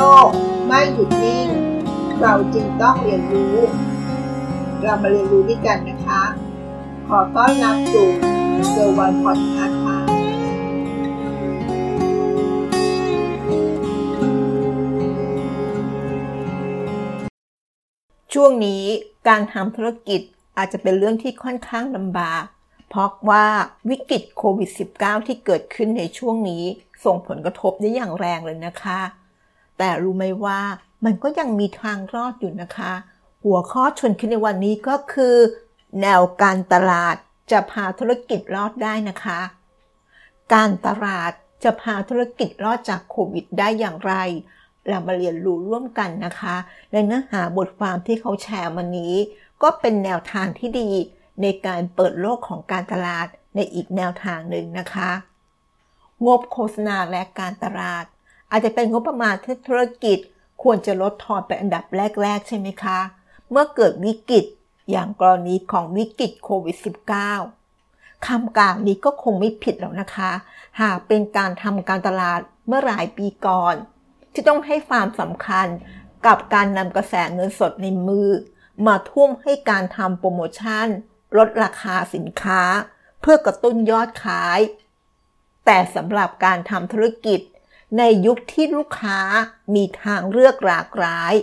ลกไม่หยุดนิ่ง เราจึงต้องเรียนรู้ เรามาเรียนรู้ด้วยกันนะคะ ขอต้อนรับสู่เซอร์วันพอดคาส์ค่ะช่วงนี้การทำธุรกิจอาจจะเป็นเรื่องที่ค่อนข้างลำบาก เพราะว่าวิกฤตโควิด -19 ที่เกิดขึ้นในช่วงนี้ ส่งผลกระทบได้อย่างแรงเลยนะคะ แต่รู้ไหมว่ามันก็ยังมีทางรอดอยู่นะคะ หัวข้อชวนคิดในวันนี้ก็คือ แนวการตลาดจะพาธุรกิจรอดได้นะคะ การตลาดจะพาธุรกิจรอดจากโควิดได้อย่างไร เรามาเรียนรู้ร่วมกันนะคะ ในเนื้อหาบทความที่เขาแชร์มานี้ ก็เป็นแนวทางที่ดีในการเปิดโลกของการตลาดในอีกแนวทางหนึ่งนะคะ งบโฆษณาและการตลาด อาจจะเป็นงบประมาณที่ธุรกิจ ควรจะลดทอนไปอันดับแรก ๆ ใช่ไหมคะ เมื่อเกิดวิกฤตอย่างกรณีของวิกฤตโควิด -19 คำกล่าวนี้ก็คงไม่ผิดแล้วนะคะ หากเป็นการทำการตลาดเมื่อหลายปีก่อน ที่ต้องให้ความสำคัญกับการนำกระแสเงินสดในมือ มาทุ่มให้การทำโปรโมชั่น ลดราคาสินค้า เพื่อกระตุ้นยอดขาย แต่สำหรับการทำธุรกิจ ในยุคที่ลูกค้ามีทางเลือกหลากหลาย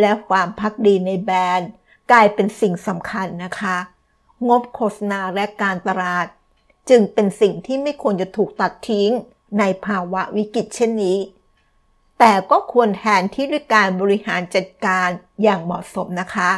และความพักดีในแบรนด์ กลายเป็นสิ่งสำคัญนะคะ งบโฆษณาและการตลาด จึงเป็นสิ่งที่ไม่ควรจะถูกตัดทิ้งในภาวะวิกฤตเช่นนี้ แต่ก็ควรแทนที่ด้วยการบริหารจัดการอย่างเหมาะสมนะคะ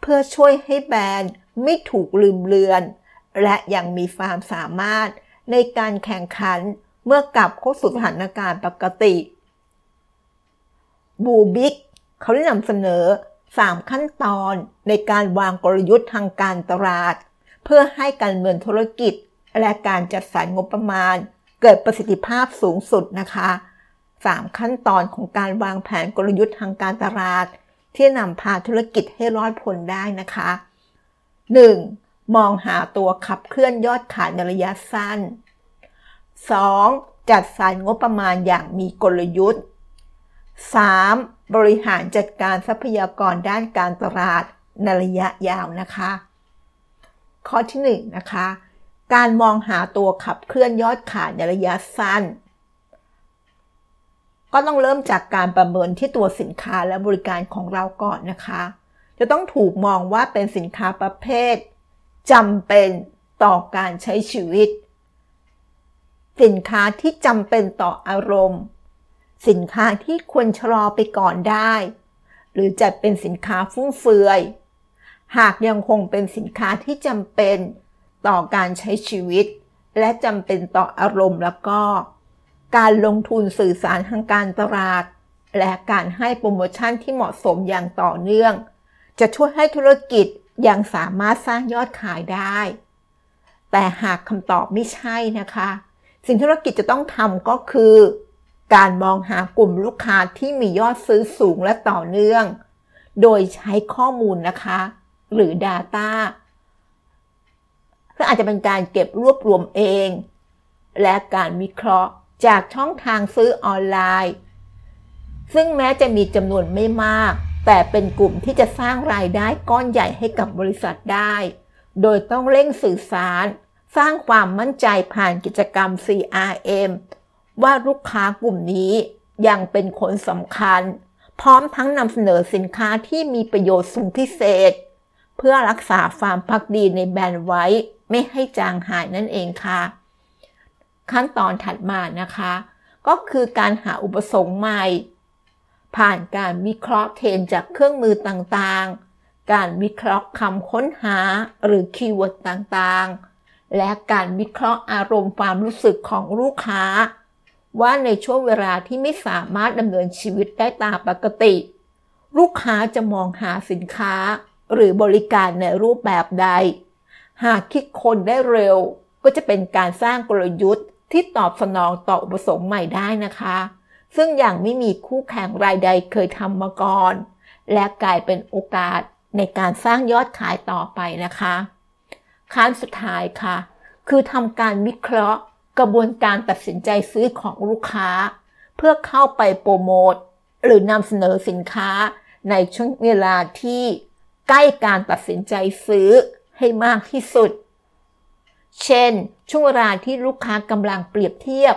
เพื่อช่วยให้แบรนด์ไม่ถูกลืมเลือน และยังมีความสามารถในการแข่งขัน เมื่อกลับเข้าสู่สถานการณ์ปกติ บูบิกเขาได้นำเสนอ 3 ขั้นตอนในการวางกลยุทธ์ทางการตลาด เพื่อให้การเงินธุรกิจ และการจัดสรรงบประมาณ เกิดประสิทธิภาพสูงสุดนะคะ3ขั้นตอนของการวางแผนกลยุทธ์ทางการตลาด ที่นำพาธุรกิจให้รอดพ้นได้นะคะ 1. มองหาตัวขับเคลื่อนยอดขายในระยะสั้น 2. จัดสรรงบประมาณอย่างมีกลยุทธ์ 3. บริหารจัดการทรัพยากรด้านการตลาดในระยะยาวนะคะ ข้อที่1นนะคะ การมองหาตัวขับเคลื่อนยอดขายในระยะสั้น ก็ต้องเริ่มจากการประเมินที่ตัวสินค้าและบริการของเราก่อนนะคะ จะต้องถูกมองว่าเป็นสินค้าประเภทจำเป็นต่อการใช้ชีวิต สินค้าที่จำเป็นต่ออารมณ์ สินค้าที่ควรชะลอไปก่อนได้ หรือจะเป็นสินค้าฟุ่มเฟือย หากยังคงเป็นสินค้าที่จำเป็นต่อการใช้ชีวิต และจำเป็นต่ออารมณ์แล้วก็ การลงทุนสื่อสารทางการตลาด และการให้โปรโมชั่นที่เหมาะสมอย่างต่อเนื่อง จะช่วยให้ธุรกิจยังสามารถสร้างยอดขายได้ แต่หากคำตอบไม่ใช่นะคะ สิ่งธุรกิจจะต้องทำก็คือ การมองหากลุ่มลูกค้าที่มียอดซื้อสูงและต่อเนื่อง โดยใช้ข้อมูลนะคะ หรือ Data ซึ่งอาจจะเป็นการเก็บรวบรวมเอง และการวิเคราะห์จากช่องทางซื้อออนไลน์ ซึ่งแม้จะมีจำนวนไม่มาก แต่เป็นกลุ่มที่จะสร้างรายได้ก้อนใหญ่ให้กับบริษัทได้ โดยต้องเร่งสื่อสาร สร้างความมั่นใจผ่านกิจกรรม CRM ว่าลูกค้ากลุ่มนี้ยังเป็นคนสำคัญ พร้อมทั้งนำเสนอสินค้าที่มีประโยชน์สูงพิเศษ เพื่อรักษาความพักดีในแบรนด์ไว้ ไม่ให้จางหายนั่นเองค่ะ ขั้นตอนถัดมานะคะ ก็คือการหาอุปสงค์ใหม่ ผ่านการวิเคราะห์เทรนจากเครื่องมือต่างๆ การวิเคราะห์คำค้นหาหรือ keyword ต่างๆ และการวิเคราะห์อารมณ์ความรู้สึกของลูกค้า ว่าในช่วงเวลาที่ไม่สามารถดำเนินชีวิตได้ตามปกติ ลูกค้าจะมองหาสินค้าหรือบริการในรูปแบบใด หากคิดค้นได้เร็ว ก็จะเป็นการสร้างกลยุทธ์ที่ตอบสนองต่ออุปสงค์ใหม่ได้นะคะ ซึ่งอย่างไม่มีคู่แข่งรายใดเคยทำมาก่อน และกลายเป็นโอกาสในการสร้างยอดขายต่อไปนะคะ ขั้นสุดท้ายค่ะ คือทำการวิเคราะห์ กระบวนการตัดสินใจซื้อของลูกค้า เพื่อเข้าไปโปรโมทหรือนำเสนอสินค้าในช่วงเวลาที่ใกล้การตัดสินใจซื้อให้มากที่สุด เช่น ช่วงเวลาที่ลูกค้ากำลังเปรียบเทียบ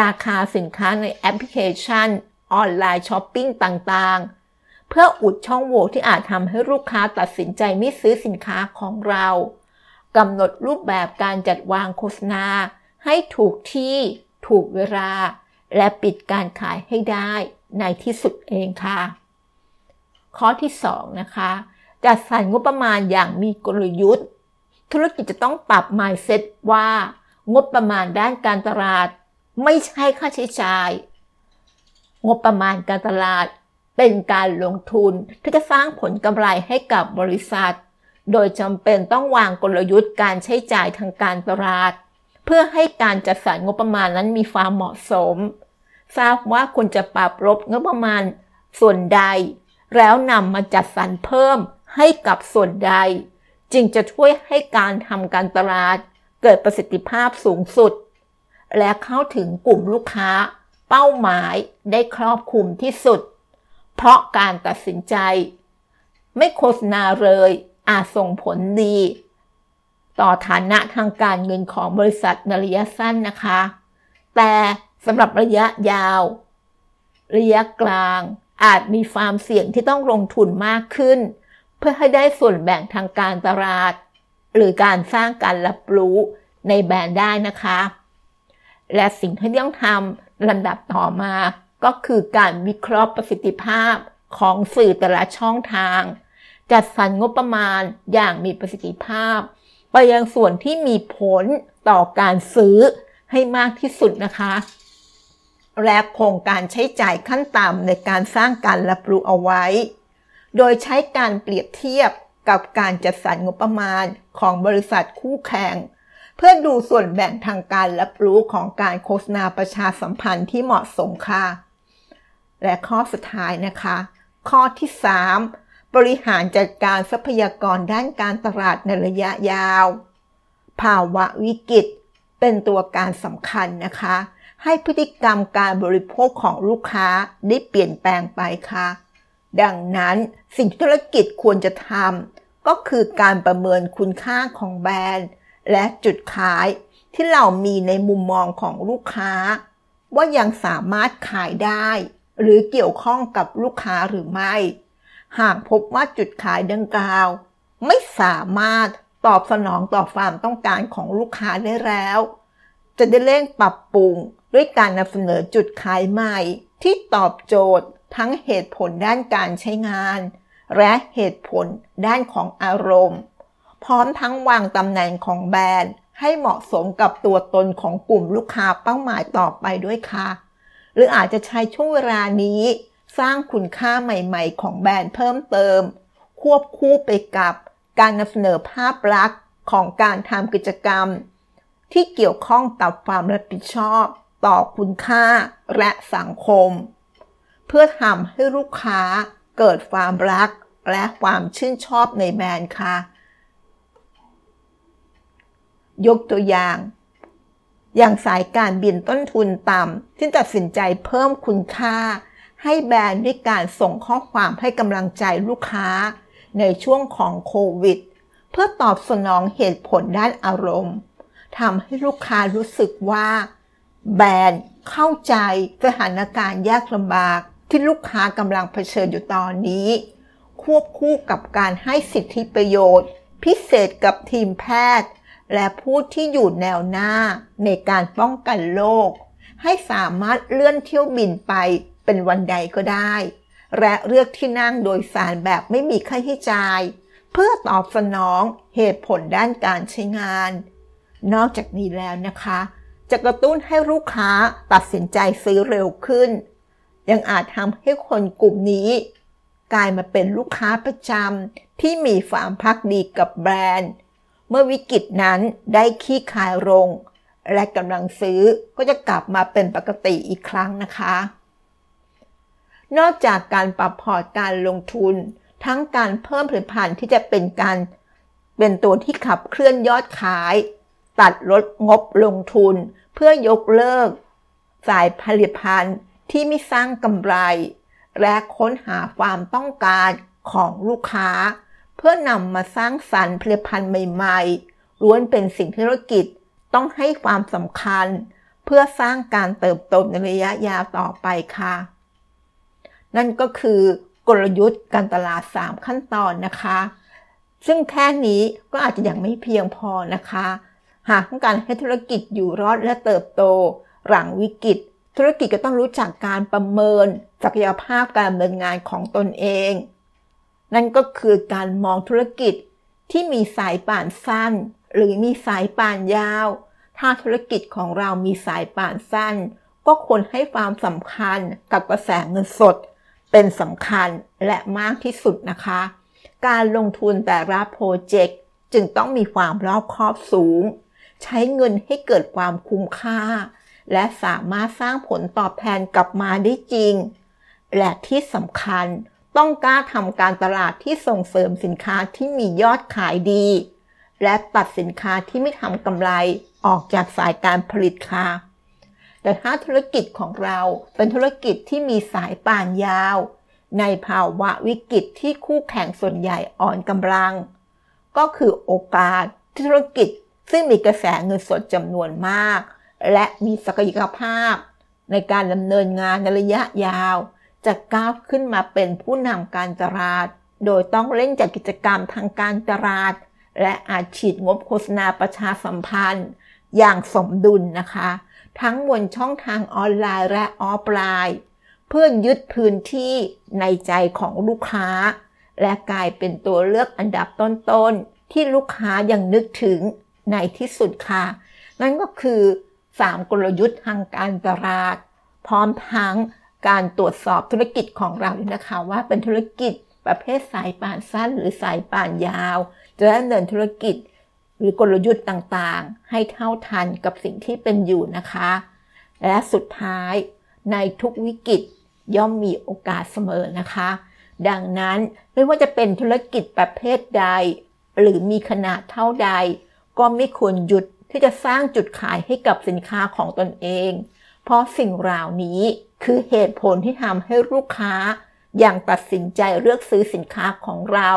ราคาสินค้าในแอปพลิเคชัน ออนไลน์ช้อปปิ้งต่างๆ เพื่ออุดช่องโหว่ที่อาจทำให้ลูกค้าตัดสินใจไม่ซื้อสินค้าของเรา กำหนดรูปแบบการจัดวางโฆษณา ให้ถูกที่ถูกเวลา และปิดการขายให้ได้ในที่สุดเองค่ะ ข้อที่ 2 นะคะ จัดสรรงบประมาณอย่างมีกลยุทธ์ ธุรกิจจะต้องปรับ mindset ว่า งบประมาณด้านการตลาด ไม่ใช่ค่าใช้จ่าย งบประมาณการตลาดเป็นการลงทุนที่จะสร้างผลกำไรให้กับบริษัท โดยจำเป็นต้องวางกลยุทธ์การใช้จ่ายทางการตลาด เพื่อให้การจัดสรรงบประมาณนั้นมีความเหมาะสม ทราบว่าควรจะปรับลบงบประมาณส่วนใด แล้วนำมาจัดสรรเพิ่มให้กับส่วนใด จึงจะช่วยให้การทำการตลาด เกิดประสิทธิภาพสูงสุด และเข้าถึงกลุ่มลูกค้า เป้าหมายได้ครอบคลุมที่สุด เพราะการตัดสินใจ ไม่โฆษณาเลย อาจส่งผลดี ต่อฐานะทางการเงินของบริษัทในระยะสั้นนะคะ แต่สำหรับระยะยาว ระยะกลาง อาจมีความเสี่ยงที่ต้องลงทุนมากขึ้น เพื่อให้ได้ส่วนแบ่งทางการตลาด หรือการสร้างการรับรู้ในแบรนด์ได้นะคะ และสิ่งที่ต้องทำลำดับต่อมาก็คือการวิเคราะห์ประสิทธิภาพของสื่อแต่ละช่องทาง จัดสรรงบประมาณอย่างมีประสิทธิภาพ ไปยังส่วนที่มีผลต่อการซื้อให้มากที่สุดนะคะ และโครงการใช้จ่ายขั้นต่ำในการสร้างการรับรู้เอาไว้ โดยใช้การเปรียบเทียบกับการจัดสรรงบประมาณของบริษัทคู่แข่ง เพื่อดูส่วนแบ่งทางการรับรู้ของการโฆษณาประชาสัมพันธ์ที่เหมาะสมค่ะ และข้อสุดท้ายนะคะ ข้อที่ 3 บริหารจัดการทรัพยากรด้านการตลาดในระยะยาว ภาวะวิกฤตเป็นตัวการสำคัญนะคะ ให้พฤติกรรมการบริโภคของลูกค้าได้เปลี่ยนแปลงไปค่ะ ดังนั้นสิ่งที่ธุรกิจควรจะทำก็คือการประเมินคุณค่าของแบรนด์ และจุดขายที่เรามีในมุมมองของลูกค้า ว่ายังสามารถขายได้ หรือเกี่ยวข้องกับลูกค้าหรือไม่ หากพบว่าจุดขายดังกล่าว ไม่สามารถตอบสนองต่อความต้องการของลูกค้าได้แล้ว จะได้เร่งปรับปรุงด้วยการนำเสนอจุดขายใหม่ ที่ตอบโจทย์ทั้งเหตุผลด้านการใช้งาน และเหตุผลด้านของอารมณ์ พร้อมทั้งวางตำแหน่งของแบรนด์ ให้เหมาะสมกับตัวตนของกลุ่มลูกค้าเป้าหมายต่อไปด้วยค่ะ หรืออาจจะใช้ช่วงเวลานี้ สร้างคุณค่าใหม่ๆ ของแบรนด์เพิ่มเติม ควบคู่ไปกับการนำเสนอภาพลักษณ์ของการทำกิจกรรม ที่เกี่ยวข้องกับความรับผิดชอบ ต่อคุณค่าและสังคม เพื่อทำให้ลูกค้าเกิดความรักและความชื่นชอบในแบรนด์ค่ะ ยกตัวอย่างอย่างสายการบินต้นทุนต่ำที่ตัดสินใจเพิ่มคุณค่า ให้แบรนด์ด้วยการส่งข้อความให้กำลังใจลูกค้า ในช่วงของโควิด เพื่อตอบสนองเหตุผลด้านอารมณ์ทำให้ลูกค้ารู้สึกว่า แบรนด์เข้าใจสถานการณ์ยากลำบากที่ลูกค้ากำลังเผชิญอยู่ตอนนี้ ควบคู่กับการให้สิทธิประโยชน์ พิเศษกับทีมแพทย์ และผู้ที่อยู่แนวหน้าในการป้องกันโรคให้สามารถเลื่อนเที่ยวบินไป เป็นวันใดก็ได้ และเลือกที่นั่งโดยสารแบบไม่มีค่าใช้จ่าย เพื่อตอบสนองเหตุผลด้านการใช้งาน นอกจากนี้แล้วนะคะ จะกระตุ้นให้ลูกค้าตัดสินใจซื้อเร็วขึ้น ยังอาจทำให้คนกลุ่มนี้กลายมาเป็นลูกค้าประจำที่มีความพักดีกับแบรนด์ เมื่อวิกฤตนั้นได้ขี้คายลง และกำลังซื้อก็จะกลับมาเป็นปกติอีกครั้งนะคะ นอกจากการปรับพอร์ตการลงทุน ทั้งการเพิ่มผลิตภัณฑ์ที่จะเป็นการเป็นตัวที่ขับเคลื่อนยอดขาย ตัดลดงบลงทุน เพื่อยกเลิก สายผลิตภัณฑ์ที่ไม่สร้างกำไร และค้นหาความต้องการของลูกค้า เพื่อนำมาสร้างสรรค์ผลิตภัณฑ์ใหม่ๆล้วนเป็นสิ่งที่ธุรกิจต้องให้ความสำคัญ เพื่อสร้างการเติบโตในระยะยาวต่อไปค่ะ นั่นก็คือกลยุทธ์การตลาด 3 ขั้นตอนนะคะ ซึ่งแค่นี้ก็อาจจะยังไม่เพียงพอนะคะ หากต้องการให้ธุรกิจอยู่รอดและเติบโต หลังวิกฤต ธุรกิจก็ต้องรู้จักการประเมิน ศักยภาพการดำเนินงานของตนเอง นั่นก็คือการมองธุรกิจที่มีสายป่านสั้น หรือมีสายป่านยาว ถ้าธุรกิจของเรามีสายป่านสั้น ก็ควรให้ความสำคัญกับกระแสเงินสด เป็นสำคัญและมากที่สุดนะคะ การลงทุนแต่ละโปรเจกต์จึงต้องมีความรอบคอบสูง ใช้เงินให้เกิดความคุ้มค่า และสามารถสร้างผลตอบแทนกลับมาได้จริง และที่สำคัญต้องกล้าทำการตลาดที่ส่งเสริมสินค้าที่มียอดขายดี และตัดสินค้าที่ไม่ทำกำไรออกจากสายการผลิตค่ะ แต่ถ้าธุรกิจของเราเป็นธุรกิจที่มีสายป่านยาว ในภาวะวิกฤตที่คู่แข่งส่วนใหญ่อ่อนกำลัง ก็คือโอกาสธุรกิจซึ่งมีกระแสเงินสดจำนวนมาก และมีศักยภาพ ในการดำเนินงานในระยะยาว จะก้าวขึ้นมาเป็นผู้นำการตลาด โดยต้องเล่นจากกิจกรรมทางการตลาด และอาจฉีดงบโฆษณาประชาสัมพันธ์ อย่างสมดุลนะคะ ทั้งบนช่องทางออนไลน์และออฟไลน์ เพื่อยึดพื้นที่ในใจของลูกค้า และกลายเป็นตัวเลือกอันดับต้นๆ ที่ลูกค้ายังนึกถึงในที่สุดค่ะ นั่นก็คือ 3 กลยุทธ์ทางการตลาด พร้อมทั้งการตรวจสอบธุรกิจของเราด้วยนะคะ ว่าเป็นธุรกิจประเภทสายป่านสั้นหรือสายป่านยาว จะดำเนินธุรกิจ หรือกลยุทธ์ต่างๆ ให้เท่าทันกับสิ่งที่เป็นอยู่นะคะ และสุดท้ายในทุกวิกฤตย่อมมีโอกาสเสมอนะคะ ดังนั้นไม่ว่าจะเป็นธุรกิจประเภทใด หรือมีขนาดเท่าใด ก็ไม่ควรหยุดที่จะสร้างจุดขายให้กับสินค้าของตนเอง เพราะสิ่งเหล่านี้คือเหตุผลที่ทำให้ลูกค้า อย่างตัดสินใจเลือกซื้อสินค้าของเรา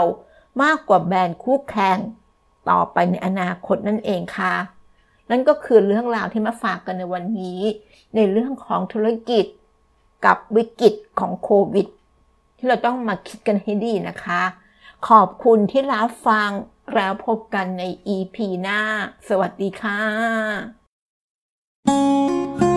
มากกว่าแบรนด์คู่แข่ง ต่อไปในอนาคตนั่นเองค่ะ นั่นก็คือเรื่องราวที่มาฝากกันในวันนี้ ในเรื่องของธุรกิจกับวิกฤตของโควิด ที่เราต้องมาคิดกันให้ดีนะคะ ขอบคุณที่รับฟังแล้วพบกันใน EP หน้า สวัสดีค่ะ